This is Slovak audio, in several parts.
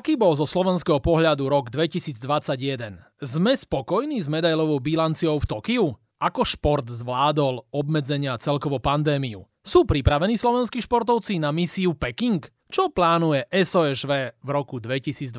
Aký bol zo slovenského pohľadu rok 2021? Sme spokojní s medailovou bilanciou v Tokiu? Ako šport zvládol obmedzenia celkovo pandémiu? Sú pripravení slovenskí športovci na misiu Peking? Čo plánuje SOSV v roku 2022?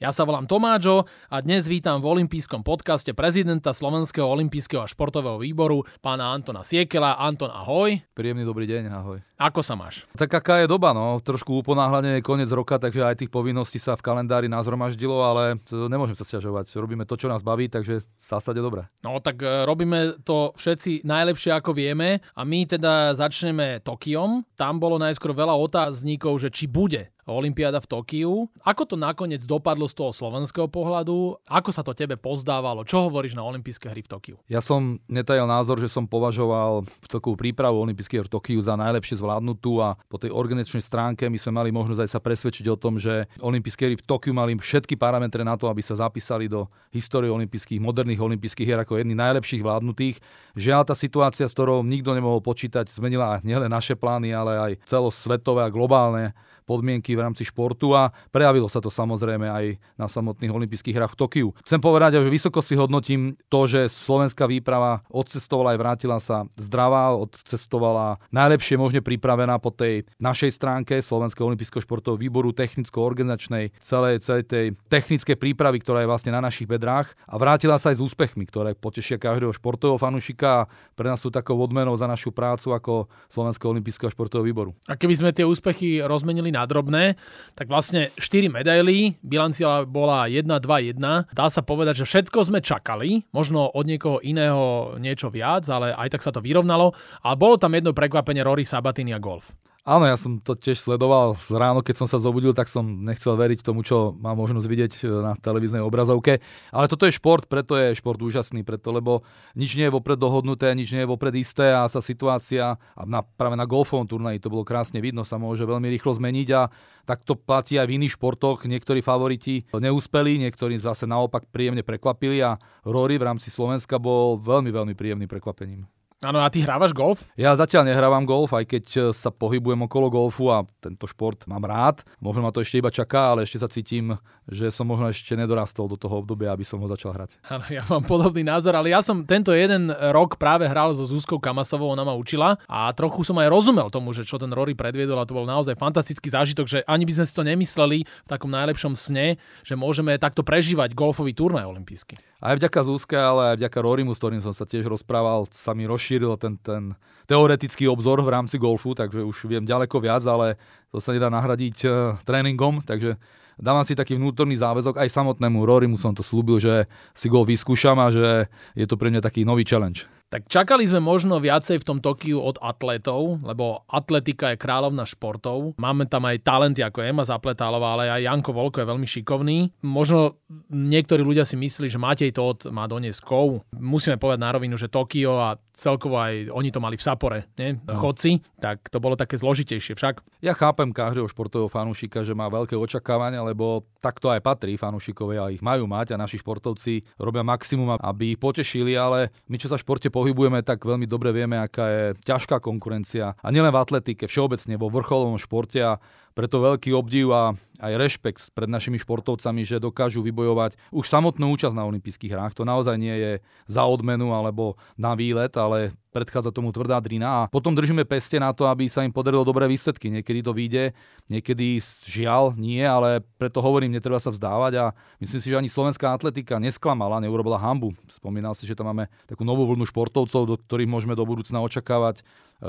Ja sa volám Tomáčo a dnes vítam v olympijskom podcaste prezidenta Slovenského olympijského a športového výboru pána Antona Siekela. Anton, ahoj. Príjemný dobrý deň, ahoj. Ako sa máš? Tak aká je doba, no. Trošku uponáhľanie je koniec roka, takže aj tých povinností sa v kalendári nazromaždilo, ale nemôžem sa stiažovať. Robíme to, čo nás baví, takže v zásade dobre. No tak e, robíme to všetci najlepšie, ako vieme a my teda začneme Tokiom. Tam bolo najskôr veľa otáznikov, že či bude Olympiáda v Tokiu. Ako to nakoniec dopadlo z toho slovenského pohľadu? Ako sa to tebe pozdávalo? Čo hovoríš na olympijské hry v Tokiu? Ja som netajal názor, že som považoval celkovú prípravu olympijských hier v Tokiu za najlepšie zvládnutú a po tej organizačnej stránke my sme mali možnosť aj sa presvedčiť o tom, že olympijské hry v Tokiu mali všetky parametre na to, aby sa zapísali do histórie olympijských, moderných olympijských hier ako jedný najlepších vládnutých. Žiaľ, tá situácia, s ktorou nikto nemohol počítať, zmenila nielen naše plány, ale aj celosvetové a globálne podmienky v rámci športu a prejavilo sa to samozrejme aj na samotných olympijských hrách v Tokiu. Chcem povedať, že vysoko si hodnotím to, že slovenská výprava odcestovala aj vrátila sa zdravá, odcestovala najlepšie možne pripravená po tej našej stránke Slovenského olympijského športového výboru technicko-organizačnej celej, celej tej technickej prípravy, ktorá je vlastne na našich bedrách a vrátila sa aj s úspechmi, ktoré potešia každého športového fanušika a pre nás sú takou odmenou za našu prácu ako Slovenského olympijského športového výboru. A keby sme tie úspechy rozmenili na drobné, tak vlastne 4 medaily, bilancia bola 1-2-1. Dá sa povedať, že všetko sme čakali, možno od niekoho iného niečo viac, ale aj tak sa to vyrovnalo. Ale bolo tam jedno prekvapenie Rory Sabatini a golf. Áno, ja som to tiež sledoval ráno, keď som sa zobudil, tak som nechcel veriť tomu, čo mám možnosť vidieť e, na televíznej obrazovke. Ale toto je šport, preto je šport úžasný, preto, lebo nič nie je vopred dohodnuté, nič nie je vopred isté a sa situácia, a na, práve na golfovom turnaji to bolo krásne vidno, sa môže veľmi rýchlo zmeniť a tak to platí aj v iných športoch. Niektorí favoriti neúspeli, niektorí zase naopak príjemne prekvapili a Rory v rámci Slovenska bol veľmi, veľmi príjemným prekvapením. Áno, a ty hrávaš golf? Ja zatiaľ nehrávam golf, aj keď e, sa pohybujem okolo golfu a tento šport mám rád. Možno ma to ešte iba čaká, ale ešte sa cítim, že som možno ešte nedorastol do toho obdobia, aby som ho začal hrať. Áno, ja mám podobný názor, ale ja som tento jeden rok práve hral so Zuzkou Kamasovou, ona ma učila a trochu som aj rozumel tomu, že čo ten Rory predviedol a to bol naozaj fantastický zážitok, že ani by sme si to nemysleli v takom najlepšom sne, že môžeme takto prežívať golfový turnaj olimpijský. Aj vďaka Zuzke, ale aj vďaka Rorymu, s ktorým som sa tiež rozprával, sa mi rozšíril ten, ten teoretický obzor v rámci golfu, takže už viem ďaleko viac, ale to sa nedá nahradiť uh, tréningom, takže dávam si taký vnútorný záväzok, aj samotnému Rorymu som to slúbil, že si golf vyskúšam a že je to pre mňa taký nový challenge. Tak čakali sme možno viacej v tom Tokiu od atletov, lebo atletika je kráľovna športov. Máme tam aj talenty ako Ema Zapletálová, ale aj Janko Volko je veľmi šikovný. Možno niektorí ľudia si myslí, že Matej Todt má doniesť kov. Musíme povedať na rovinu, že Tokio a celkovo aj oni to mali v Sapore, nie? No. chodci, tak to bolo také zložitejšie však. Ja chápem každého športového fanúšika, že má veľké očakávania, lebo tak to aj patrí fanúšikovia a ich majú mať a naši športovci robia maximum, aby ich potešili, ale my čo sa športe pohybujeme, tak veľmi dobre vieme, aká je ťažká konkurencia. A nielen v atletike, všeobecne vo vrcholovom športe a preto veľký obdiv a aj rešpekt pred našimi športovcami, že dokážu vybojovať už samotnú účasť na olympijských hrách. To naozaj nie je za odmenu alebo na výlet, ale predchádza tomu tvrdá drina a potom držíme peste na to, aby sa im podarilo dobré výsledky. Niekedy to vyjde, niekedy žiaľ nie, ale preto hovorím, netreba sa vzdávať a myslím si, že ani slovenská atletika nesklamala, neurobila hambu. Spomínal si, že tam máme takú novú vlnu športovcov, do ktorých môžeme do budúcna očakávať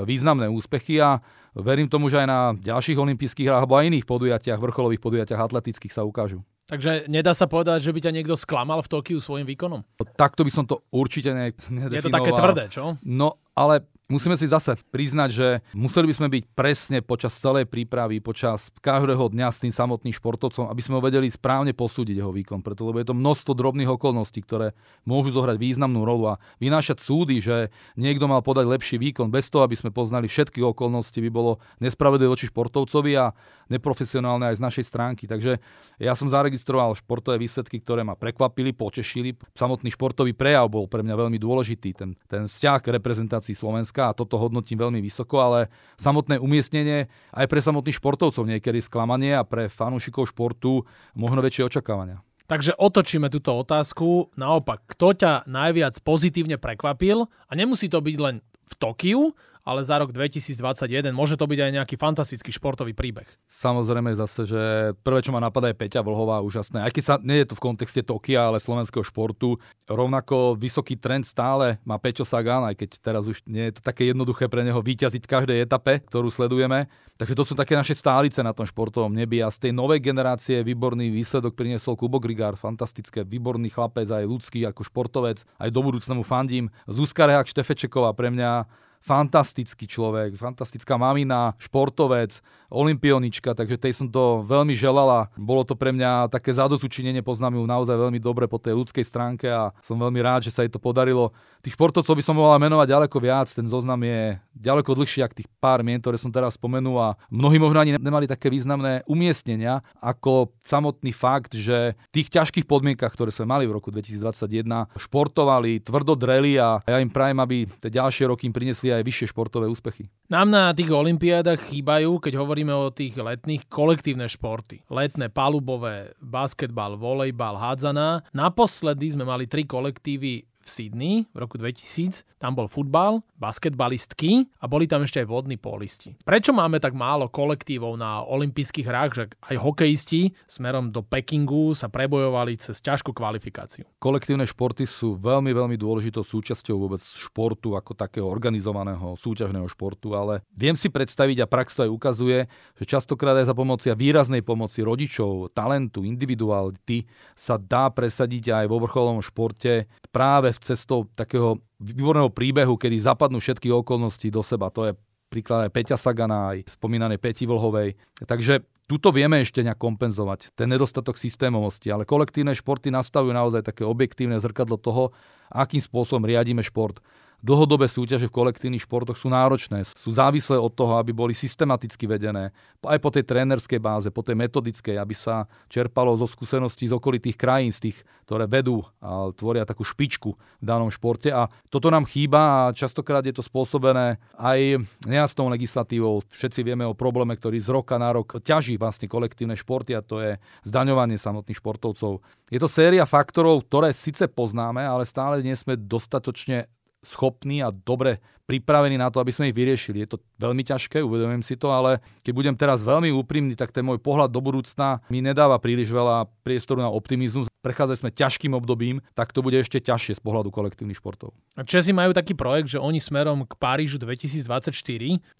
významné úspechy a verím tomu, že aj na ďalších olympijských hrách alebo aj iných podujatiach, vrcholových podujatiach atletických sa ukážu. Takže nedá sa povedať, že by ťa niekto sklamal v Tokiu svojim výkonom? Takto by som to určite ne- nedefinoval. Je to také tvrdé, čo? No, ale musíme si zase priznať, že museli by sme byť presne počas celej prípravy, počas každého dňa s tým samotným športovcom, aby sme ho vedeli správne posúdiť jeho výkon. Preto lebo je to množstvo drobných okolností, ktoré môžu zohrať významnú rolu a vynášať súdy, že niekto mal podať lepší výkon bez toho, aby sme poznali všetky okolnosti, by bolo nespravedlivé voči športovcovi a neprofesionálne aj z našej stránky. Takže ja som zaregistroval športové výsledky, ktoré ma prekvapili, potešili. Samotný športový prejav bol pre mňa veľmi dôležitý. Ten, ten vzťah k reprezentácii Slovenska hľadiska a toto hodnotím veľmi vysoko, ale samotné umiestnenie aj pre samotných športovcov niekedy sklamanie a pre fanúšikov športu možno väčšie očakávania. Takže otočíme túto otázku. Naopak, kto ťa najviac pozitívne prekvapil? A nemusí to byť len v Tokiu, ale za rok 2021 môže to byť aj nejaký fantastický športový príbeh. Samozrejme zase, že prvé, čo ma napadá je Peťa Vlhová, úžasné. Aj keď sa, nie je to v kontexte Tokia, ale slovenského športu. Rovnako vysoký trend stále má Peťo Sagan, aj keď teraz už nie je to také jednoduché pre neho vyťaziť v každej etape, ktorú sledujeme. Takže to sú také naše stálice na tom športovom nebi a z tej novej generácie výborný výsledok priniesol Kubo Grigár, fantastické, výborný chlapec, aj ľudský ako športovec, aj do budúcnemu fandím. Zuzka Rehak Štefečeková pre mňa fantastický človek, fantastická mamina, športovec, olimpionička, takže tej som to veľmi želala. Bolo to pre mňa také zadozučinenie, poznám ju naozaj veľmi dobre po tej ľudskej stránke a som veľmi rád, že sa jej to podarilo. Tých športovcov by som mohla menovať ďaleko viac, ten zoznam je ďaleko dlhší ako tých pár mien, ktoré som teraz spomenul a mnohí možno ani nemali také významné umiestnenia ako samotný fakt, že v tých ťažkých podmienkach, ktoré sme mali v roku 2021, športovali, tvrdo dreli a ja im prajem, aby tie ďalšie roky im priniesli aj vyššie športové úspechy. Nám na tých olympiádach chýbajú, keď hovoríme o tých letných, kolektívne športy. Letné, palubové, basketbal, volejbal, hádzaná. Naposledy sme mali tri kolektívy v Sydney v roku 2000. Tam bol futbal, basketbalistky a boli tam ešte aj vodní polisti. Prečo máme tak málo kolektívov na olympijských hrách, že aj hokejisti smerom do Pekingu sa prebojovali cez ťažkú kvalifikáciu? Kolektívne športy sú veľmi, veľmi dôležitou súčasťou vôbec športu ako takého organizovaného súťažného športu, ale viem si predstaviť a prax to aj ukazuje, že častokrát aj za pomoci a výraznej pomoci rodičov, talentu, individuality sa dá presadiť aj vo vrcholovom športe práve cestou takého výborného príbehu, kedy zapadnú všetky okolnosti do seba. To je príklad aj Peťa Sagana, aj spomínanej Peti Vlhovej. Takže tuto vieme ešte nejak kompenzovať, ten nedostatok systémovosti, ale kolektívne športy nastavujú naozaj také objektívne zrkadlo toho, akým spôsobom riadíme šport dlhodobé súťaže v kolektívnych športoch sú náročné, sú závislé od toho, aby boli systematicky vedené, aj po tej trénerskej báze, po tej metodickej, aby sa čerpalo zo skúseností z okolitých krajín, z tých, ktoré vedú a tvoria takú špičku v danom športe. A toto nám chýba a častokrát je to spôsobené aj nejasnou legislatívou. Všetci vieme o probléme, ktorý z roka na rok ťaží vlastne kolektívne športy a to je zdaňovanie samotných športovcov. Je to séria faktorov, ktoré síce poznáme, ale stále nie sme dostatočne schopní a dobre pripravení na to, aby sme ich vyriešili. Je to veľmi ťažké, uvedomujem si to, ale keď budem teraz veľmi úprimný, tak ten môj pohľad do budúcna mi nedáva príliš veľa priestoru na optimizmus. Prechádzali sme ťažkým obdobím, tak to bude ešte ťažšie z pohľadu kolektívnych športov. Česi majú taký projekt, že oni smerom k Parížu 2024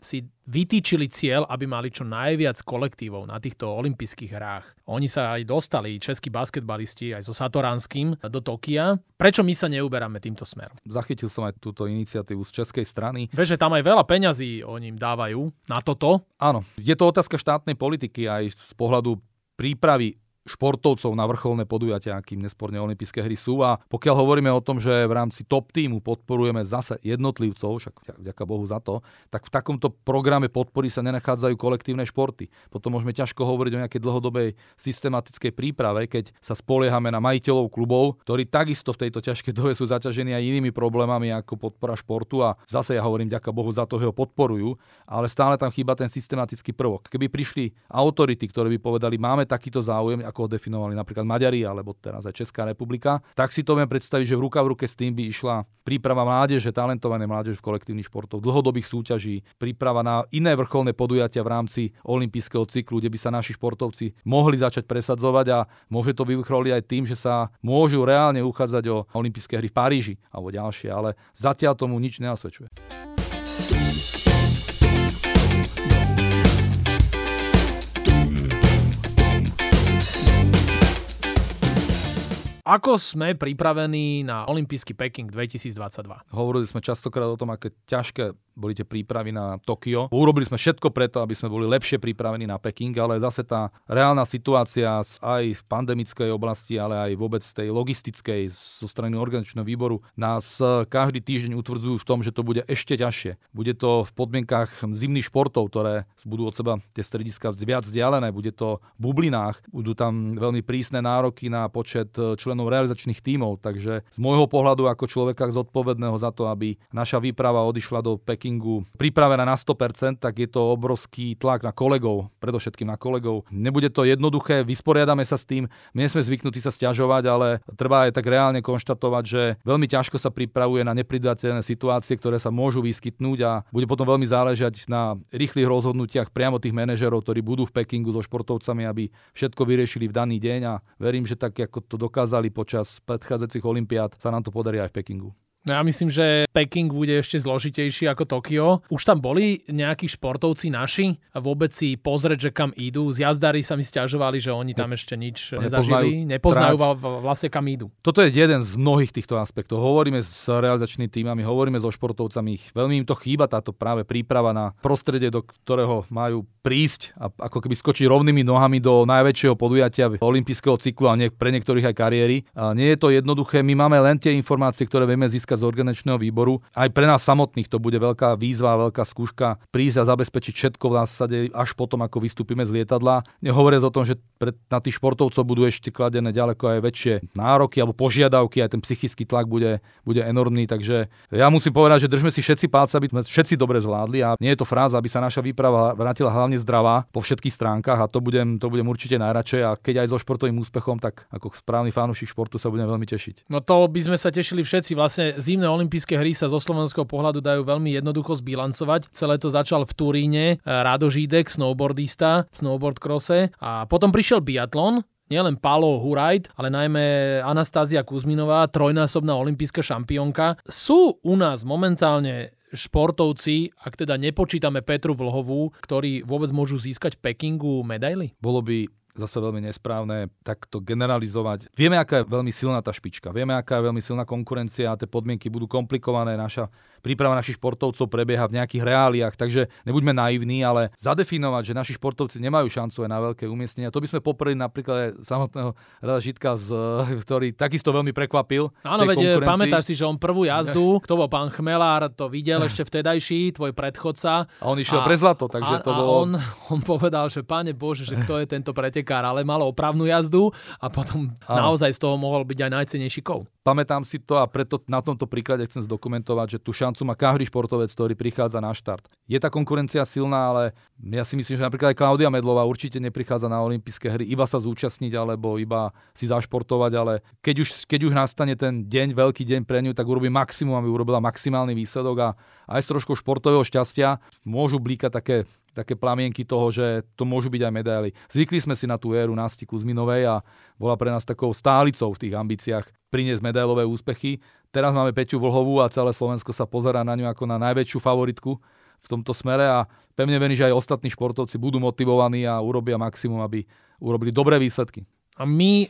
si vytýčili cieľ, aby mali čo najviac kolektívov na týchto olympijských hrách. Oni sa aj dostali, českí basketbalisti, aj so Satoranským do Tokia. Prečo my sa neuberáme týmto smerom? Zachytil som aj túto iniciatívu z českej strany. Vieš, že tam aj veľa peňazí oni im dávajú na toto? Áno, je to otázka štátnej politiky aj z pohľadu prípravy športovcov na vrcholné podujatia, akým nesporne olympijské hry sú. A pokiaľ hovoríme o tom, že v rámci top týmu podporujeme zase jednotlivcov, však vďaka Bohu za to, tak v takomto programe podpory sa nenachádzajú kolektívne športy. Potom môžeme ťažko hovoriť o nejakej dlhodobej systematickej príprave, keď sa spoliehame na majiteľov klubov, ktorí takisto v tejto ťažkej dobe sú zaťažení aj inými problémami ako podpora športu a zase ja hovorím ďaká Bohu za to, že ho podporujú, ale stále tam chýba ten systematický prvok. Keby prišli autority, ktoré by povedali, máme takýto záujem, ako ho definovali napríklad Maďari alebo teraz aj Česká republika, tak si to viem predstaviť, že v ruka v ruke s tým by išla príprava mládeže, talentované mládeže v kolektívnych športoch, dlhodobých súťaží, príprava na iné vrcholné podujatia v rámci olympijského cyklu, kde by sa naši športovci mohli začať presadzovať a môže to vyvrcholiť aj tým, že sa môžu reálne uchádzať o olympijské hry v Paríži alebo ďalšie, ale zatiaľ tomu nič nenasvedčuje. Ako sme pripravení na Olympijský Peking 2022? Hovorili sme častokrát o tom, aké ťažké boli tie prípravy na Tokio. Urobili sme všetko preto, aby sme boli lepšie pripravení na Peking, ale zase tá reálna situácia aj v pandemickej oblasti, ale aj vôbec tej logistickej zo strany organizačného výboru nás e, každý týždeň utvrdzujú v tom, že to bude ešte ťažšie. Bude to v podmienkach zimných športov, ktoré budú od seba tie strediska viac vzdialené, bude to v bublinách, budú tam veľmi prísne nároky na počet e, členov členov realizačných tímov, takže z môjho pohľadu ako človeka zodpovedného za to, aby naša výprava odišla do Pekingu pripravená na 100%, tak je to obrovský tlak na kolegov, predovšetkým na kolegov. Nebude to jednoduché, vysporiadame sa s tým, my nie sme zvyknutí sa stiažovať, ale treba aj tak reálne konštatovať, že veľmi ťažko sa pripravuje na nepridateľné situácie, ktoré sa môžu vyskytnúť a bude potom veľmi záležať na rýchlych rozhodnutiach priamo tých manažerov, ktorí budú v Pekingu so športovcami, aby všetko vyriešili v daný deň a verím, že tak, ako to dokázali počas predchádzajúcich olimpiád, sa nám to podarí aj v Pekingu. No ja myslím, že Peking bude ešte zložitejší ako Tokio. Už tam boli nejakí športovci naši a vôbec si pozrieť, že kam idú. Z jazdári sa mi stiažovali, že oni tam ešte nič nezažili. Nepoznajú vlastne kam idú. Toto je jeden z mnohých týchto aspektov. Hovoríme s realizačnými týmami, hovoríme so športovcami. Veľmi im to chýba táto práve príprava na prostredie, do ktorého majú prísť a ako keby skočiť rovnými nohami do najväčšieho podujatia olympijského cyklu a nie, pre niektorých aj kariéry. A nie je to jednoduché. My máme len tie informácie, ktoré vieme získať z organizačného výboru. Aj pre nás samotných to bude veľká výzva, veľká skúška prísť a zabezpečiť všetko v zásade až potom, ako vystúpime z lietadla. Nehovoriac o tom, že pre, na tých športovcov budú ešte kladené ďaleko aj väčšie nároky alebo požiadavky, aj ten psychický tlak bude, bude enormný. Takže ja musím povedať, že držme si všetci palce, aby sme všetci dobre zvládli a nie je to fráza, aby sa naša výprava vrátila hlavne zdravá po všetkých stránkach a to budem, to budem určite najradšej a keď aj so športovým úspechom, tak ako správny fanúšik športu sa budem veľmi tešiť. No to by sme sa tešili všetci. Vlastne zimné olympijské hry sa zo slovenského pohľadu dajú veľmi jednoducho zbilancovať. Celé to začal v Turíne eh, Rado Žídek, snowboardista, snowboard crosse a potom prišiel biatlon, nielen Palo Hurajt, ale najmä Anastázia Kuzminová, trojnásobná olimpijská šampiónka. Sú u nás momentálne športovci, ak teda nepočítame Petru Vlhovú, ktorí vôbec môžu získať v Pekingu medaily? Bolo by zase veľmi nesprávne takto generalizovať. Vieme, aká je veľmi silná tá špička, vieme, aká je veľmi silná konkurencia a tie podmienky budú komplikované. Naša príprava našich športovcov prebieha v nejakých reáliách, takže nebuďme naivní, ale zadefinovať, že naši športovci nemajú šancu aj na veľké umiestnenia, to by sme popreli napríklad aj samotného Rada Žitka, z, ktorý takisto veľmi prekvapil. Áno, veď pamätáš si, že on prvú jazdu, kto bol pán Chmelár, to videl ešte vtedajší, tvoj predchodca. A on išiel a, pre zlato, takže a, to bolo... A on, on povedal, že páne Bože, že kto je tento pretekár, ale mal opravnú jazdu a potom Áno. naozaj z toho mohol byť aj najcenejší kov. Pamätám si to a preto na tomto príklade chcem zdokumentovať, že tú šancu má každý športovec, ktorý prichádza na štart. Je tá konkurencia silná, ale ja si myslím, že napríklad aj Klaudia Medlová určite neprichádza na olympijské hry iba sa zúčastniť alebo iba si zašportovať, ale keď už, keď už nastane ten deň, veľký deň pre ňu, tak urobí maximum, aby urobila maximálny výsledok a aj s troškou športového šťastia môžu blíkať také také plamienky toho, že to môžu byť aj medaily. Zvykli sme si na tú éru Nasti Kuzminovej a bola pre nás takou stálicou v tých ambíciách priniesť medailové úspechy. Teraz máme Peťu Vlhovú a celé Slovensko sa pozerá na ňu ako na najväčšiu favoritku v tomto smere a pevne verím, že aj ostatní športovci budú motivovaní a urobia maximum, aby urobili dobré výsledky. A my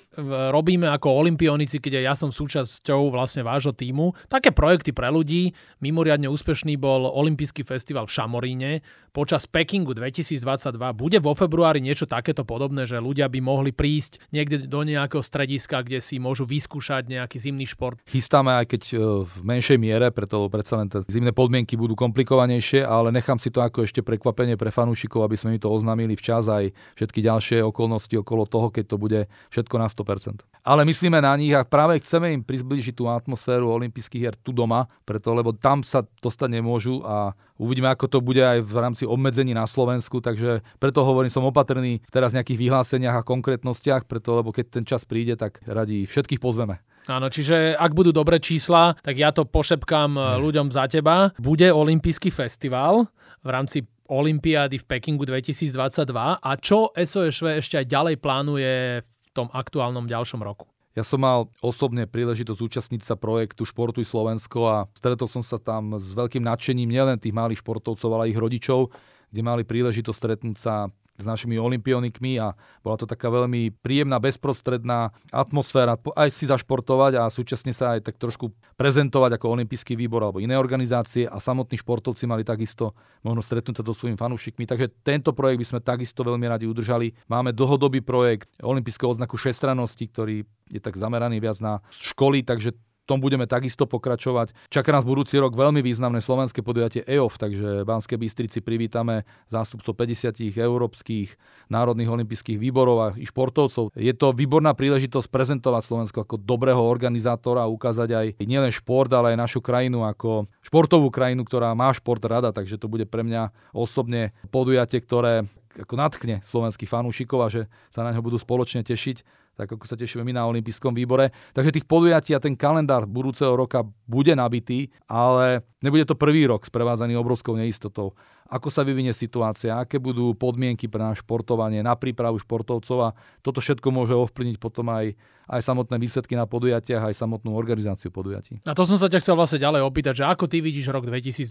robíme ako olimpionici, keď ja som súčasťou vlastne vášho týmu, také projekty pre ľudí. Mimoriadne úspešný bol Olympijský festival v Šamoríne. Počas Pekingu 2022 bude vo februári niečo takéto podobné, že ľudia by mohli prísť niekde do nejakého strediska, kde si môžu vyskúšať nejaký zimný šport. Chystáme aj keď e, v menšej miere, preto predsa len zimné podmienky budú komplikovanejšie, ale nechám si to ako ešte prekvapenie pre fanúšikov, aby sme mi to oznámili včas aj všetky ďalšie okolnosti okolo toho, keď to bude všetko na 100%. Ale myslíme na nich a práve chceme im približiť tú atmosféru olympijských hier tu doma, preto lebo tam sa dostať nemôžu a uvidíme, ako to bude aj v rámci obmedzení na Slovensku, takže preto hovorím, som opatrný v teraz nejakých vyhláseniach a konkrétnostiach, preto lebo keď ten čas príde, tak radi všetkých pozveme. Áno, čiže ak budú dobré čísla, tak ja to pošepkám eh, ľuďom za teba. Bude olympijský festival v rámci Olympiády v Pekingu 2022 a čo SOSV ešte aj ďalej plánuje v tom aktuálnom ďalšom roku. Ja som mal osobne príležitosť zúčastniť sa projektu Športuj Slovensko a stretol som sa tam s veľkým nadšením nielen tých malých športovcov, ale aj ich rodičov, kde mali príležitosť stretnúť sa s našimi olimpionikmi a bola to taká veľmi príjemná, bezprostredná atmosféra, aj si zašportovať a súčasne sa aj tak trošku prezentovať ako olimpijský výbor alebo iné organizácie a samotní športovci mali takisto možno stretnúť sa so svojimi fanúšikmi. Takže tento projekt by sme takisto veľmi radi udržali. Máme dlhodobý projekt olimpijského odznaku šestrannosti, ktorý je tak zameraný viac na školy, takže tom budeme takisto pokračovať. Čaká nás budúci rok veľmi významné slovenské podujatie EOF, takže Banskej Bystrici privítame zástupcov 50 európskych národných olympijských výborov a športovcov. Je to výborná príležitosť prezentovať Slovensko ako dobrého organizátora a ukázať aj nielen šport, ale aj našu krajinu ako športovú krajinu, ktorá má šport rada, takže to bude pre mňa osobne podujatie, ktoré ako natchne slovenských fanúšikov a že sa na ňo budú spoločne tešiť tak ako sa tešíme my na olympijskom výbore. Takže tých podujatí a ten kalendár budúceho roka bude nabitý, ale nebude to prvý rok sprevádzaný obrovskou neistotou ako sa vyvinie situácia, aké budú podmienky pre náš športovanie, na prípravu športovcov a toto všetko môže ovplyvniť potom aj, aj samotné výsledky na podujatiach, aj samotnú organizáciu podujatí. A to som sa ťa chcel vlastne ďalej opýtať, že ako ty vidíš rok 2022,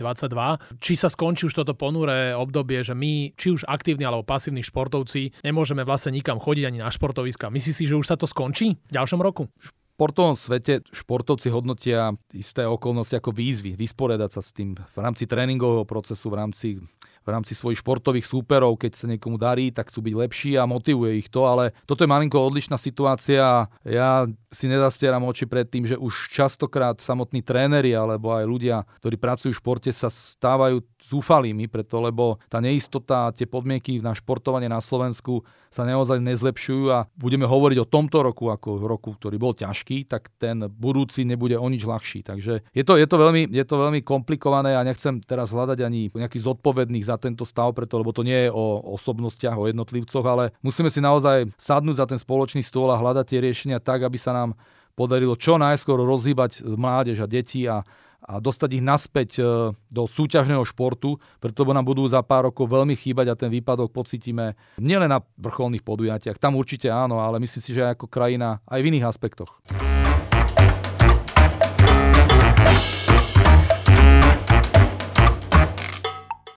či sa skončí už toto ponuré obdobie, že my, či už aktívni alebo pasívni športovci, nemôžeme vlastne nikam chodiť ani na športoviska. Myslíš si, že už sa to skončí v ďalšom roku? Športovom svete športovci hodnotia isté okolnosti ako výzvy, vysporiadať sa s tým v rámci tréningového procesu, v rámci, v rámci svojich športových súperov, keď sa niekomu darí, tak chcú byť lepší a motivuje ich to, ale toto je malinko odlišná situácia. Ja si nezastieram oči pred tým, že už častokrát samotní tréneri alebo aj ľudia, ktorí pracujú v športe, sa stávajú zúfalými, preto lebo tá neistota, tie podmienky na športovanie na Slovensku sa naozaj nezlepšujú a budeme hovoriť o tomto roku ako roku, ktorý bol ťažký, tak ten budúci nebude o nič ľahší. Takže je to, je to, veľmi, je to veľmi komplikované a nechcem teraz hľadať ani nejakých zodpovedných za tento stav, preto lebo to nie je o osobnostiach, o jednotlivcoch, ale musíme si naozaj sadnúť za ten spoločný stôl a hľadať tie riešenia tak, aby sa nám podarilo čo najskôr rozhýbať mládež a deti a a dostať ich naspäť e, do súťažného športu, pretože nám budú za pár rokov veľmi chýbať a ten výpadok pocítime nielen na vrcholných podujatiach, tam určite áno, ale myslím si, že aj ako krajina aj v iných aspektoch.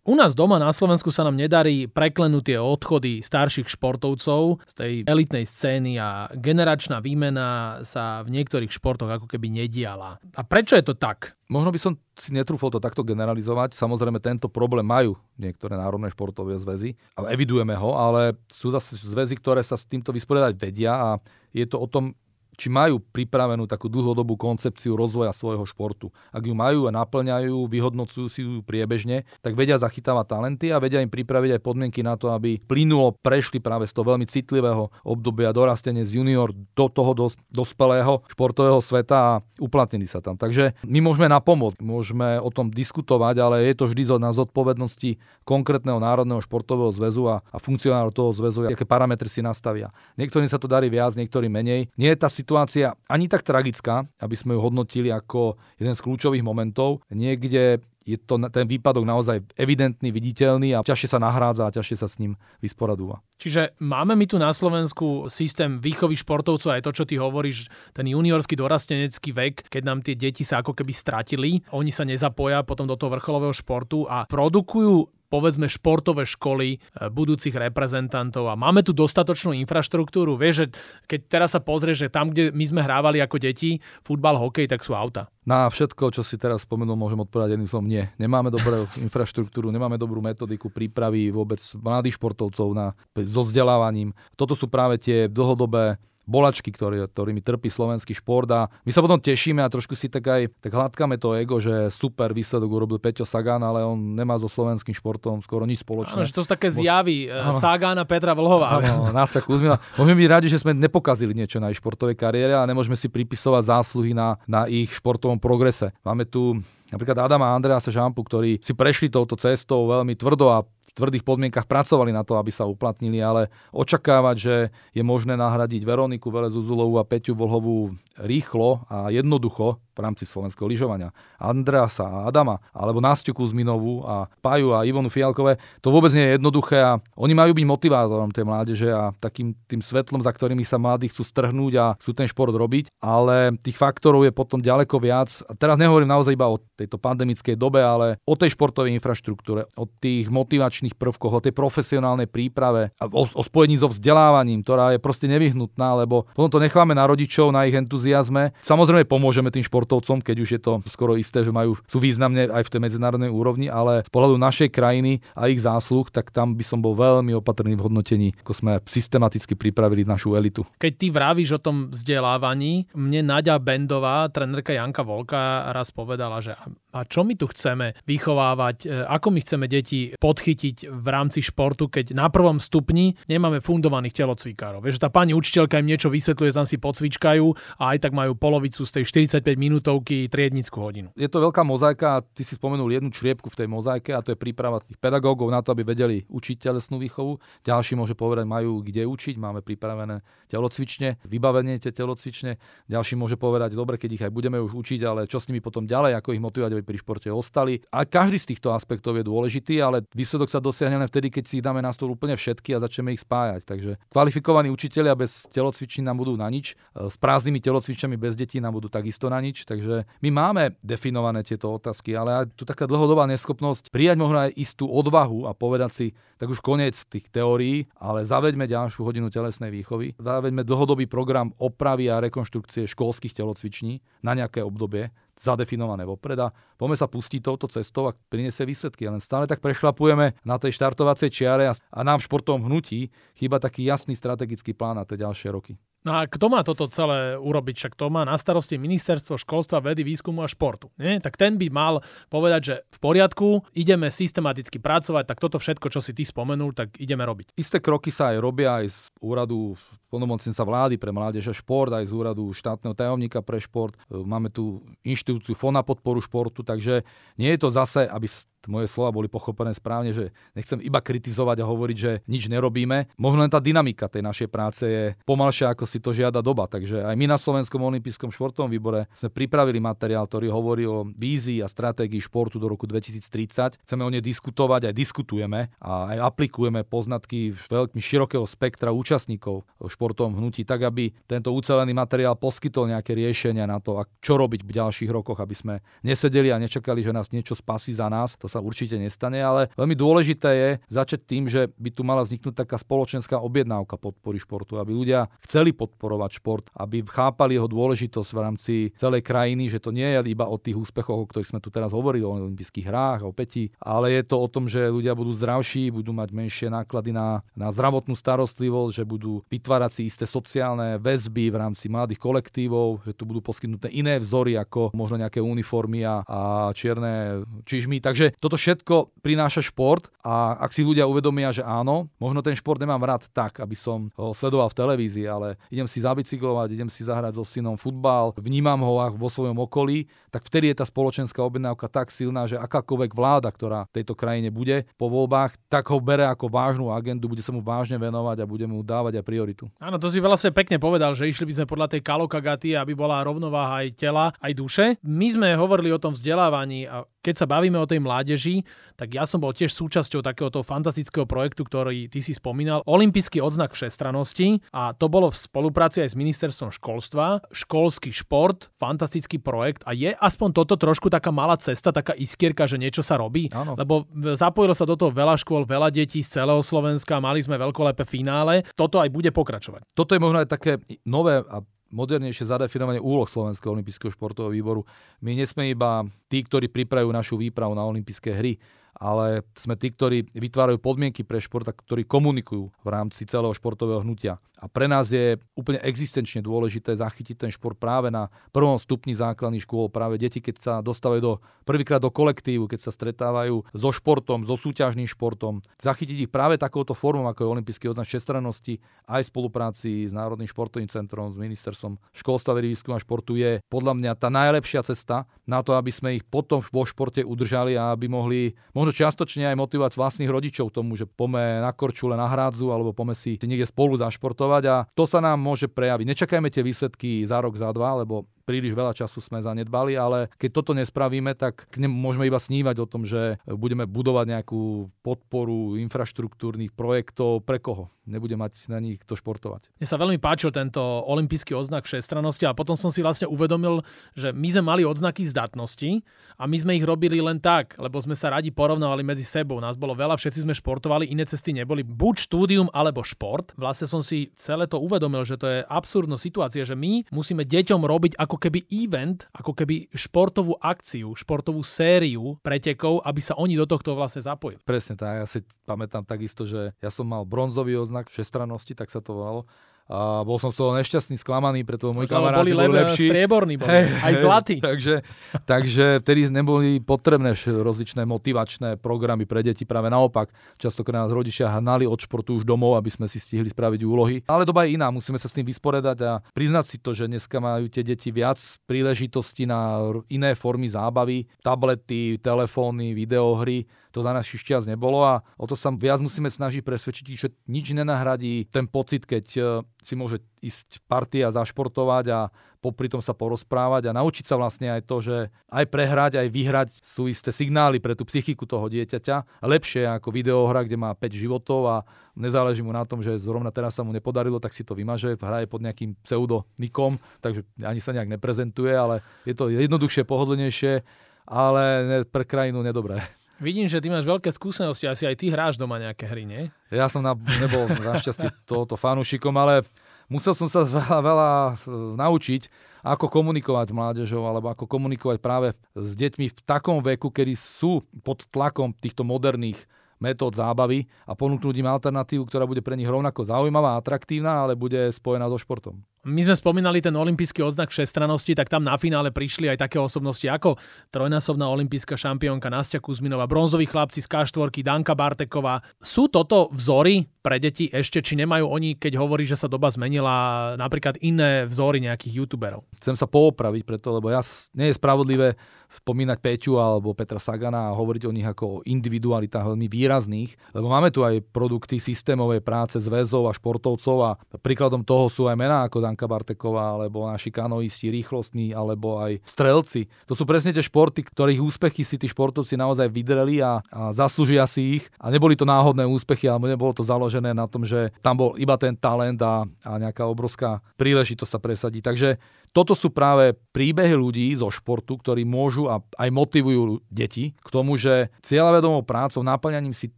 U nás doma na Slovensku sa nám nedarí preklenúť tie odchody starších športovcov z tej elitnej scény a generačná výmena sa v niektorých športoch ako keby nediala. A prečo je to tak? Možno by som si netrúfol to takto generalizovať. Samozrejme, tento problém majú niektoré národné športové zväzy a evidujeme ho, ale sú zase zväzy, ktoré sa s týmto vysporiadať vedia a je to o tom, či majú pripravenú takú dlhodobú koncepciu rozvoja svojho športu. Ak ju majú a naplňajú, vyhodnocujú si ju priebežne, tak vedia zachytávať talenty a vedia im pripraviť aj podmienky na to, aby plynulo prešli práve z toho veľmi citlivého obdobia dorastenie z junior do toho dos- dospelého športového sveta a uplatnili sa tam. Takže my môžeme napomôcť, môžeme o tom diskutovať, ale je to vždy na zodpovednosti konkrétneho národného športového zväzu a, a funkcionárov toho zväzu, aké parametre si nastavia. Niektorým sa to darí viac, niektorým menej. Nie je tá situácia ani tak tragická, aby sme ju hodnotili ako jeden z kľúčových momentov. Niekde je to ten výpadok naozaj evidentný, viditeľný a ťažšie sa nahrádza a ťažšie sa s ním vysporadúva. Čiže máme my tu na Slovensku systém výchovy športovcov, aj to, čo ty hovoríš, ten juniorský dorastenecký vek, keď nám tie deti sa ako keby stratili, oni sa nezapoja potom do toho vrcholového športu a produkujú povedzme športové školy e, budúcich reprezentantov a máme tu dostatočnú infraštruktúru. Vieš, že keď teraz sa pozrieš, že tam, kde my sme hrávali ako deti, futbal, hokej, tak sú auta. Na všetko, čo si teraz spomenul, môžem odpovedať jedným slovom nie. Nemáme dobrú infraštruktúru, nemáme dobrú metodiku prípravy vôbec mladých športovcov na, so vzdelávaním. Toto sú práve tie dlhodobé bolačky, ktorý, ktorými trpí slovenský šport a my sa potom tešíme a trošku si tak aj tak hladkáme to ego, že super výsledok urobil Peťo Sagan, ale on nemá so slovenským športom skoro nič spoločné. Áno, že to sú také zjavy. Bo... Sagan a Petra Vlhová. Áno, nás sa Kuzmila. Môžeme byť radi, že sme nepokazili niečo na ich športovej kariére a nemôžeme si pripisovať zásluhy na, na ich športovom progrese. Máme tu napríklad Adama a Andreasa Žampu, ktorí si prešli touto cestou veľmi tvrdo a tvrdých podmienkach pracovali na to, aby sa uplatnili, ale očakávať, že je možné nahradiť Veroniku Velezuzulovú a Peťu Volhovú rýchlo a jednoducho v rámci slovenského lyžovania. Andreasa a Adama, alebo Nastiu Kuzminovú a Paju a Ivonu Fialkové, to vôbec nie je jednoduché a oni majú byť motivátorom tej mládeže a takým tým svetlom, za ktorými sa mladí chcú strhnúť a chcú ten šport robiť, ale tých faktorov je potom ďaleko viac. A teraz nehovorím naozaj iba o tejto pandemickej dobe, ale o tej športovej infraštruktúre, o tých motivačných prvkoch, o tej profesionálnej príprave, o, o spojení so vzdelávaním, ktorá je proste nevyhnutná, lebo potom to necháme na rodičov, na ich entuziasme. Samozrejme pomôžeme tým športom športovcom, keď už je to skoro isté, že majú, sú významné aj v tej medzinárodnej úrovni, ale z pohľadu našej krajiny a ich zásluh, tak tam by som bol veľmi opatrný v hodnotení, ako sme systematicky pripravili našu elitu. Keď ty vravíš o tom vzdelávaní, mne Nadia Bendová, trenerka Janka Volka, raz povedala, že a čo my tu chceme vychovávať, e, ako my chceme deti podchytiť v rámci športu, keď na prvom stupni nemáme fundovaných telocvikárov. Vieš, tá pani učiteľka im niečo vysvetľuje, tam si podcvičkajú a aj tak majú polovicu z tej 45 minútovky triednickú hodinu. Je to veľká mozaika, ty si spomenul jednu čriepku v tej mozaike a to je príprava tých pedagógov na to, aby vedeli učiť telesnú výchovu. Ďalší môže povedať, majú kde učiť, máme pripravené telocvične, vybavenie tie telocvične. Ďalší môže povedať, dobre, keď ich aj budeme už učiť, ale čo s nimi potom ďalej, ako ich motivovať, aby pri športe ostali. A každý z týchto aspektov je dôležitý, ale výsledok sa dosiahne len vtedy, keď si dáme na stôl úplne všetky a začneme ich spájať. Takže kvalifikovaní učiteľia bez telocvičí nám budú na nič, s prázdnymi telocvičami bez detí nám budú takisto na nič. Takže my máme definované tieto otázky, ale aj tu taká dlhodobá neschopnosť prijať možno aj istú odvahu a povedať si, tak už koniec tých teórií, ale zaveďme ďalšiu hodinu telesnej výchovy, zaveďme dlhodobý program opravy a rekonštrukcie školských telocviční na nejaké obdobie, zadefinované vopred a poďme sa pustiť touto cestou a priniesie výsledky. Len stále tak prešlapujeme na tej štartovacej čiare a, a nám v športovom hnutí chýba taký jasný strategický plán na tie ďalšie roky. No a kto má toto celé urobiť? Však to má na starosti ministerstvo školstva, vedy, výskumu a športu. Nie? Tak ten by mal povedať, že v poriadku, ideme systematicky pracovať, tak toto všetko, čo si ty spomenul, tak ideme robiť. Isté kroky sa aj robia aj z úradu plnomocnica vlády pre mládež a šport, aj z úradu štátneho tajomníka pre šport. Máme tu inštitúciu FON podporu športu, takže nie je to zase, aby moje slova boli pochopené správne, že nechcem iba kritizovať a hovoriť, že nič nerobíme. Možno len tá dynamika tej našej práce je pomalšia, ako si to žiada doba. Takže aj my na Slovenskom olympijskom športovom výbore sme pripravili materiál, ktorý hovorí o vízii a stratégii športu do roku 2030. Chceme o nej diskutovať, aj diskutujeme a aj aplikujeme poznatky veľmi širokého spektra účastníkov v športovom hnutí, tak aby tento ucelený materiál poskytol nejaké riešenia na to, čo robiť v ďalších rokoch, aby sme nesedeli a nečakali, že nás niečo spasí za nás. To sa určite nestane, ale veľmi dôležité je začať tým, že by tu mala vzniknúť taká spoločenská objednávka podpory športu, aby ľudia chceli podporovať šport, aby chápali jeho dôležitosť v rámci celej krajiny, že to nie je iba o tých úspechoch, o ktorých sme tu teraz hovorili, o olympijských hrách, o peti, ale je to o tom, že ľudia budú zdravší, budú mať menšie náklady na, na zdravotnú starostlivosť, že budú vytvárať si isté sociálne väzby v rámci mladých kolektívov, že tu budú poskytnuté iné vzory ako možno nejaké uniformy a, a čierne čižmy. Takže toto všetko prináša šport a ak si ľudia uvedomia, že áno, možno ten šport nemám rád tak, aby som ho sledoval v televízii, ale idem si zabicyklovať, idem si zahrať so synom futbal, vnímam ho vo svojom okolí, tak vtedy je tá spoločenská objednávka tak silná, že akákoľvek vláda, ktorá v tejto krajine bude po voľbách, tak ho bere ako vážnu agendu, bude sa mu vážne venovať a bude mu dávať aj prioritu. Áno, to si vlastne pekne povedal, že išli by sme podľa tej kalokagaty, aby bola rovnováha aj tela, aj duše. My sme hovorili o tom vzdelávaní a keď sa bavíme o tej mládeži, tak ja som bol tiež súčasťou takéhoto fantastického projektu, ktorý ty si spomínal, Olympijský odznak všestranosti a to bolo v spolupráci aj s ministerstvom školstva, školský šport, fantastický projekt. A je aspoň toto trošku taká malá cesta, taká iskierka, že niečo sa robí, Áno. lebo zapojilo sa do toho veľa škôl, veľa detí z celého Slovenska, mali sme veľkolepé finále, toto aj bude pokračovať. Toto je možno aj také nové a modernejšie zadefinovanie úloh Slovenského olympijského športového výboru. My nesme iba tí, ktorí pripravujú našu výpravu na olympijské hry ale sme tí, ktorí vytvárajú podmienky pre šport a ktorí komunikujú v rámci celého športového hnutia. A pre nás je úplne existenčne dôležité zachytiť ten šport práve na prvom stupni základných škôl. Práve deti, keď sa dostávajú do, prvýkrát do kolektívu, keď sa stretávajú so športom, so súťažným športom, zachytiť ich práve takouto formou, ako je Olympijský označ všestrannosti, aj v spolupráci s Národným športovým centrom, s ministerstvom školstva, vedy, výskumu a športu je podľa mňa tá najlepšia cesta na to, aby sme ich potom vo športe udržali a aby mohli možno čiastočne aj motivovať vlastných rodičov tomu, že pome na korčule na hrádzu alebo pome si niekde spolu zašportovať pracovať a to sa nám môže prejaviť. Nečakajme tie výsledky za rok, za dva, lebo príliš veľa času sme zanedbali, ale keď toto nespravíme, tak môžeme iba snívať o tom, že budeme budovať nejakú podporu infraštruktúrnych projektov. Pre koho? Nebude mať na nich kto športovať. Mne sa veľmi páčil tento olimpijský odznak všestrannosti a potom som si vlastne uvedomil, že my sme mali odznaky zdatnosti a my sme ich robili len tak, lebo sme sa radi porovnávali medzi sebou. Nás bolo veľa, všetci sme športovali, iné cesty neboli. Buď štúdium alebo šport. Vlastne som si celé to uvedomil, že to je absurdná situácia, že my musíme deťom robiť ako keby event, ako keby športovú akciu, športovú sériu pretekov, aby sa oni do tohto vlastne zapojili. Presne tak, ja si pamätám takisto, že ja som mal bronzový oznak všestrannosti, tak sa to volalo a bol som z toho nešťastný, sklamaný, preto moji kamaráti boli, boli lepší. strieborní boli, hey, aj zlatí. Takže, takže vtedy neboli potrebné rozličné motivačné programy pre deti, práve naopak. Častokrát nás rodičia hnali od športu už domov, aby sme si stihli spraviť úlohy. Ale doba je iná, musíme sa s tým vysporiadať a priznať si to, že dneska majú tie deti viac príležitostí na iné formy zábavy, tablety, telefóny, videohry, to za našich čias nebolo a o to sa viac musíme snažiť presvedčiť, že nič nenahradí ten pocit, keď e, si môže ísť partia zašportovať a popri tom sa porozprávať a naučiť sa vlastne aj to, že aj prehrať, aj vyhrať sú isté signály pre tú psychiku toho dieťaťa. Lepšie ako videohra, kde má 5 životov a nezáleží mu na tom, že zrovna teraz sa mu nepodarilo, tak si to vymaže, hraje pod nejakým pseudonikom, takže ani sa nejak neprezentuje, ale je to jednoduchšie, pohodlnejšie, ale pre krajinu nedobré. Vidím, že ty máš veľké skúsenosti, asi aj ty hráš doma nejaké hry, nie? Ja som na, nebol našťastie tohoto fanúšikom, ale musel som sa veľa, veľa e, naučiť, ako komunikovať s mládežou, alebo ako komunikovať práve s deťmi v takom veku, kedy sú pod tlakom týchto moderných metód zábavy a ponúknuť im alternatívu, ktorá bude pre nich rovnako zaujímavá a atraktívna, ale bude spojená so športom. My sme spomínali ten olimpijský odznak všestranosti, tak tam na finále prišli aj také osobnosti ako trojnásobná olimpijská šampiónka Nastia Kuzminová, bronzoví chlapci z K4, Danka Barteková. Sú toto vzory pre deti ešte, či nemajú oni, keď hovorí, že sa doba zmenila, napríklad iné vzory nejakých youtuberov? Chcem sa poopraviť preto, lebo ja nie je spravodlivé spomínať Peťu alebo Petra Sagana a hovoriť o nich ako o individualitách veľmi výrazných, lebo máme tu aj produkty systémovej práce zväzov a športovcov a príkladom toho sú aj mená ako Danka Barteková alebo naši kanoisti, rýchlostní alebo aj strelci. To sú presne tie športy, ktorých úspechy si tí športovci naozaj vydreli a, a zaslúžia si ich a neboli to náhodné úspechy alebo nebolo to založené na tom, že tam bol iba ten talent a, a nejaká obrovská príležitosť sa presadiť. Takže toto sú práve príbehy ľudí zo športu, ktorí môžu a aj motivujú deti k tomu, že cieľavedomou prácou, náplňaním si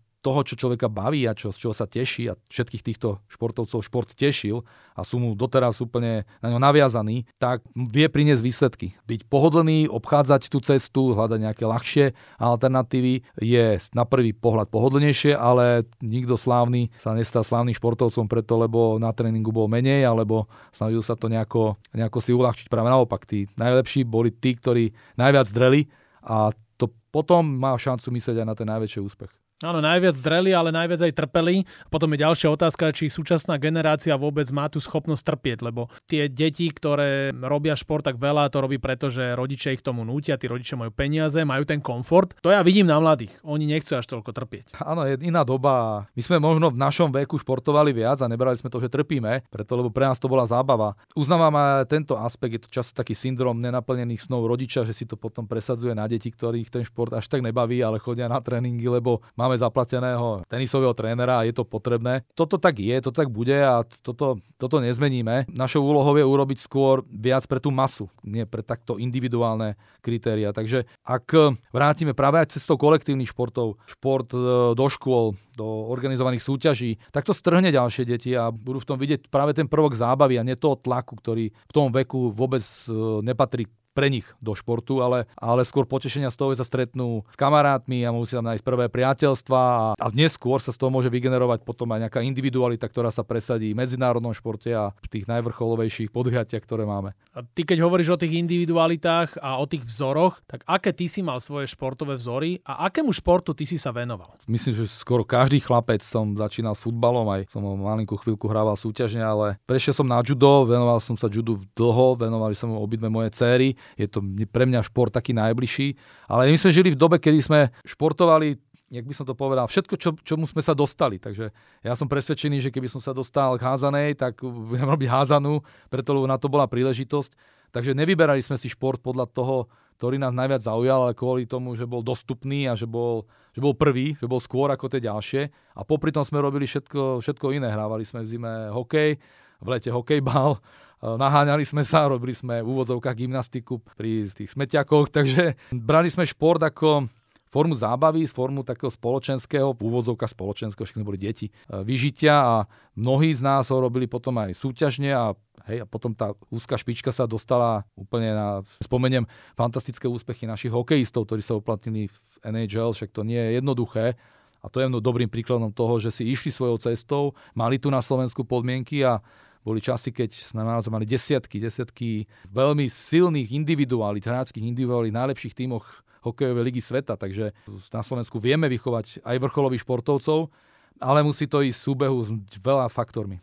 toho, čo človeka baví a čo, z čoho sa teší a všetkých týchto športovcov šport tešil a sú mu doteraz úplne na ňo naviazaní, tak vie priniesť výsledky. Byť pohodlný, obchádzať tú cestu, hľadať nejaké ľahšie alternatívy je na prvý pohľad pohodlnejšie, ale nikto slávny sa nestal slávnym športovcom preto, lebo na tréningu bol menej, alebo snažil sa to nejako, nejako si uľahčiť. Práve naopak, tí najlepší boli tí, ktorí najviac dreli a to potom má šancu myslieť aj na ten najväčší úspech. Áno, najviac zdreli, ale najviac aj trpeli. Potom je ďalšia otázka, či súčasná generácia vôbec má tú schopnosť trpieť, lebo tie deti, ktoré robia šport tak veľa, to robí preto, že rodičia ich tomu nútia, tí rodičia majú peniaze, majú ten komfort. To ja vidím na mladých. Oni nechcú až toľko trpieť. Áno, je iná doba. My sme možno v našom veku športovali viac a nebrali sme to, že trpíme, preto lebo pre nás to bola zábava. Uznávam aj tento aspekt, je to často taký syndrom nenaplnených snov rodiča, že si to potom presadzuje na deti, ktorých ten šport až tak nebaví, ale chodia na tréningy, lebo máme máme zaplateného tenisového trénera a je to potrebné. Toto tak je, to tak bude a toto, toto nezmeníme. Našou úlohou je urobiť skôr viac pre tú masu, nie pre takto individuálne kritéria. Takže ak vrátime práve aj cestou kolektívnych športov, šport e, do škôl, do organizovaných súťaží, tak to strhne ďalšie deti a budú v tom vidieť práve ten prvok zábavy a nie toho tlaku, ktorý v tom veku vôbec e, nepatrí pre nich do športu, ale, ale skôr potešenia z toho, že sa stretnú s kamarátmi a musí tam nájsť prvé priateľstva a, a neskôr sa z toho môže vygenerovať potom aj nejaká individualita, ktorá sa presadí v medzinárodnom športe a v tých najvrcholovejších podujatiach, ktoré máme. A ty keď hovoríš o tých individualitách a o tých vzoroch, tak aké ty si mal svoje športové vzory a akému športu ty si sa venoval? Myslím, že skoro každý chlapec som začínal s futbalom, aj som malinkú chvíľku hrával súťažne, ale prešiel som na judo, venoval som sa judu dlho, venovali som obidve moje céry je to pre mňa šport taký najbližší. Ale my sme žili v dobe, kedy sme športovali, jak by som to povedal, všetko, čo, čomu sme sa dostali. Takže ja som presvedčený, že keby som sa dostal k házanej, tak budem robiť házanú, preto na to bola príležitosť. Takže nevyberali sme si šport podľa toho, ktorý nás najviac zaujal, ale kvôli tomu, že bol dostupný a že bol, že bol prvý, že bol skôr ako tie ďalšie. A popri tom sme robili všetko, všetko iné. Hrávali sme v zime hokej, v lete hokejbal, naháňali sme sa, robili sme v úvodzovkách gymnastiku pri tých smetiakoch, takže brali sme šport ako formu zábavy, formu takého spoločenského, v úvodzovkách spoločenského, všetky boli deti, e, vyžitia a mnohí z nás ho robili potom aj súťažne a Hej, a potom tá úzka špička sa dostala úplne na, spomeniem, fantastické úspechy našich hokejistov, ktorí sa uplatnili v NHL, však to nie je jednoduché. A to je dobrým príkladom toho, že si išli svojou cestou, mali tu na Slovensku podmienky a boli časy, keď sme naozaj mali desiatky, desiatky veľmi silných individuálnych, hráčských individuálnych, najlepších tímoch hokejovej ligy sveta, takže na Slovensku vieme vychovať aj vrcholových športovcov, ale musí to ísť súbehu s veľa faktormi.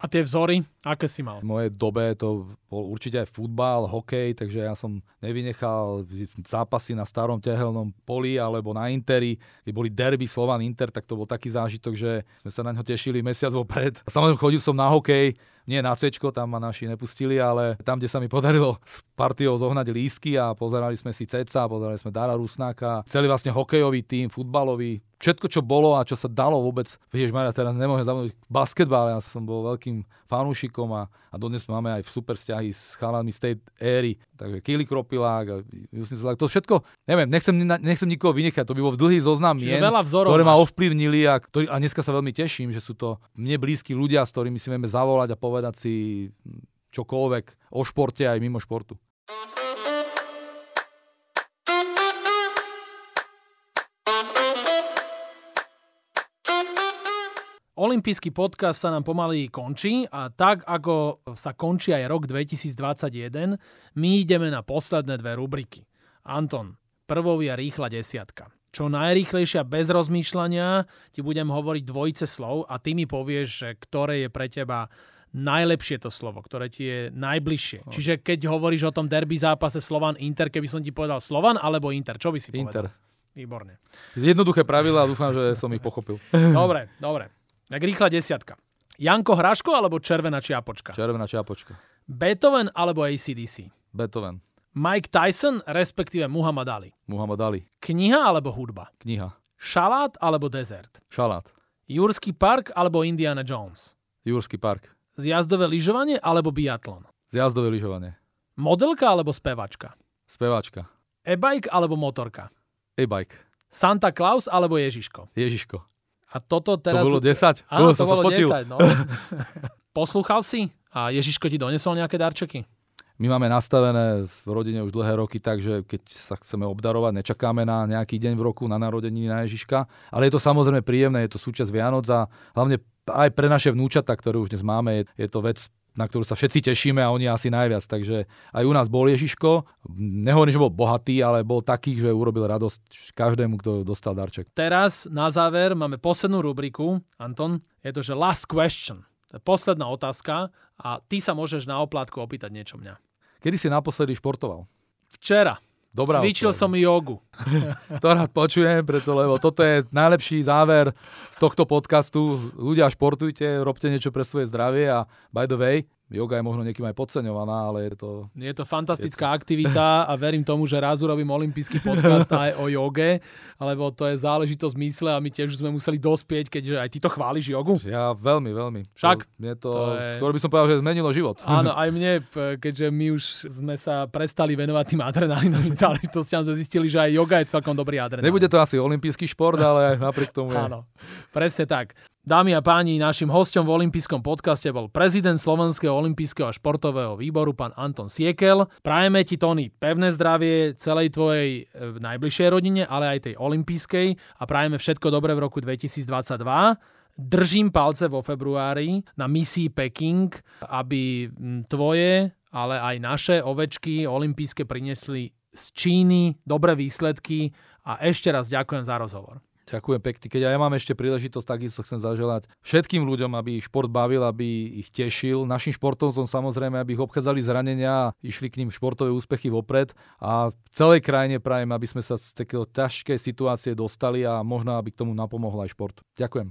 A tie vzory, aké si mal? V mojej dobe to bol určite aj futbal, hokej, takže ja som nevynechal zápasy na starom tehelnom poli alebo na Interi, keď boli derby Slovan Inter, tak to bol taký zážitok, že sme sa na ňo tešili mesiac vopred. Samozrejme chodil som na hokej, nie na C, tam ma naši nepustili, ale tam, kde sa mi podarilo s partiou zohnať lísky a pozerali sme si Ceca, pozerali sme Dara Rusnáka, celý vlastne hokejový tým, futbalový, všetko, čo bolo a čo sa dalo vôbec, vieš, Maria, teraz nemôžem zabudnúť basketbal, ja som bol veľkým fanúšikom a, a dodnes máme aj super vzťahy s chalami z tej éry, takže Kili Kropilák, a to všetko, neviem, nechcem, nechcem nikoho vynechať, to by bol dlhý zoznam mien, ktoré ma ovplyvnili a, ktorý, a dneska sa veľmi teším, že sú to mne blízki ľudia, s ktorými si vieme zavolať a povedať si čokoľvek o športe aj mimo športu. Olympijský podcast sa nám pomaly končí a tak ako sa končí aj rok 2021, my ideme na posledné dve rubriky. Anton, prvou je rýchla desiatka. Čo najrýchlejšia bez rozmýšľania ti budem hovoriť dvojice slov a ty mi povieš, že ktoré je pre teba najlepšie to slovo, ktoré ti je najbližšie. Oh. Čiže keď hovoríš o tom derby zápase Slovan-Inter, keby som ti povedal Slovan alebo Inter, čo by si povedal? Inter. Výborne. Jednoduché pravidlá, dúfam, že som ich pochopil. Dobre, dobre. Tak rýchla desiatka. Janko Hraško alebo Červená čiapočka? Červená čiapočka. Beethoven alebo ACDC? Beethoven. Mike Tyson, respektíve Muhammad Ali. Muhammad Ali. Kniha alebo hudba? Kniha. Šalát alebo dezert? Šalát. Jurský park alebo Indiana Jones? Jurský park. Zjazdové lyžovanie alebo biatlon? Zjazdové lyžovanie. Modelka alebo spevačka? Spevačka. E-bike alebo motorka? E-bike. Santa Claus alebo Ježiško? Ježiško. A toto teraz... To bolo 10? Áno, to bolo 10, no. Poslúchal si? A Ježiško ti donesol nejaké darčeky? My máme nastavené v rodine už dlhé roky tak, že keď sa chceme obdarovať, nečakáme na nejaký deň v roku, na narodeniny na Ježiška. Ale je to samozrejme príjemné, je to súčasť Vianoc a hlavne aj pre naše vnúčata, ktoré už dnes máme, je, to vec na ktorú sa všetci tešíme a oni asi najviac. Takže aj u nás bol Ježiško. Nehovorím, že bol bohatý, ale bol taký, že urobil radosť každému, kto dostal darček. Teraz na záver máme poslednú rubriku. Anton, je to, že last question. Posledná otázka a ty sa môžeš na oplátku opýtať niečo mňa. Kedy si naposledy športoval? Včera. Dobrá Cvičil odpoveď. som jogu. to rád počujem, preto, lebo toto je najlepší záver z tohto podcastu. Ľudia, športujte, robte niečo pre svoje zdravie a by the way, Yoga je možno niekým aj podceňovaná, ale je to... Je to fantastická je to... aktivita a verím tomu, že raz urobím olimpijský podcast aj o joge, lebo to je záležitosť mysle a my tiež sme museli dospieť, keďže aj ty to chváliš jogu. Ja veľmi, veľmi. Však? Mne to, to je... skoro by som povedal, že zmenilo život. Áno, aj mne, keďže my už sme sa prestali venovať tým adrenalinovým záležitostiam, sme zistili, že aj joga je celkom dobrý adrenalín. Nebude to asi olimpijský šport, ale napriek tomu je... Áno, presne tak. Dámy a páni, našim hostom v olympijskom podcaste bol prezident Slovenského olympijského a športového výboru, pán Anton Siekel. Prajeme ti, Tony, pevné zdravie celej tvojej e, najbližšej rodine, ale aj tej olympijskej a prajeme všetko dobré v roku 2022. Držím palce vo februári na misii Peking, aby tvoje, ale aj naše ovečky olympijské priniesli z Číny dobré výsledky a ešte raz ďakujem za rozhovor. Ďakujem pekne. Keď ja mám ešte príležitosť, takisto chcem zaželať všetkým ľuďom, aby šport bavil, aby ich tešil. Našim športovcom samozrejme, aby ich obchádzali zranenia a išli k ním športové úspechy vopred. A v celej krajine prajem, aby sme sa z takého ťažkej situácie dostali a možno, aby k tomu napomohol aj šport. Ďakujem.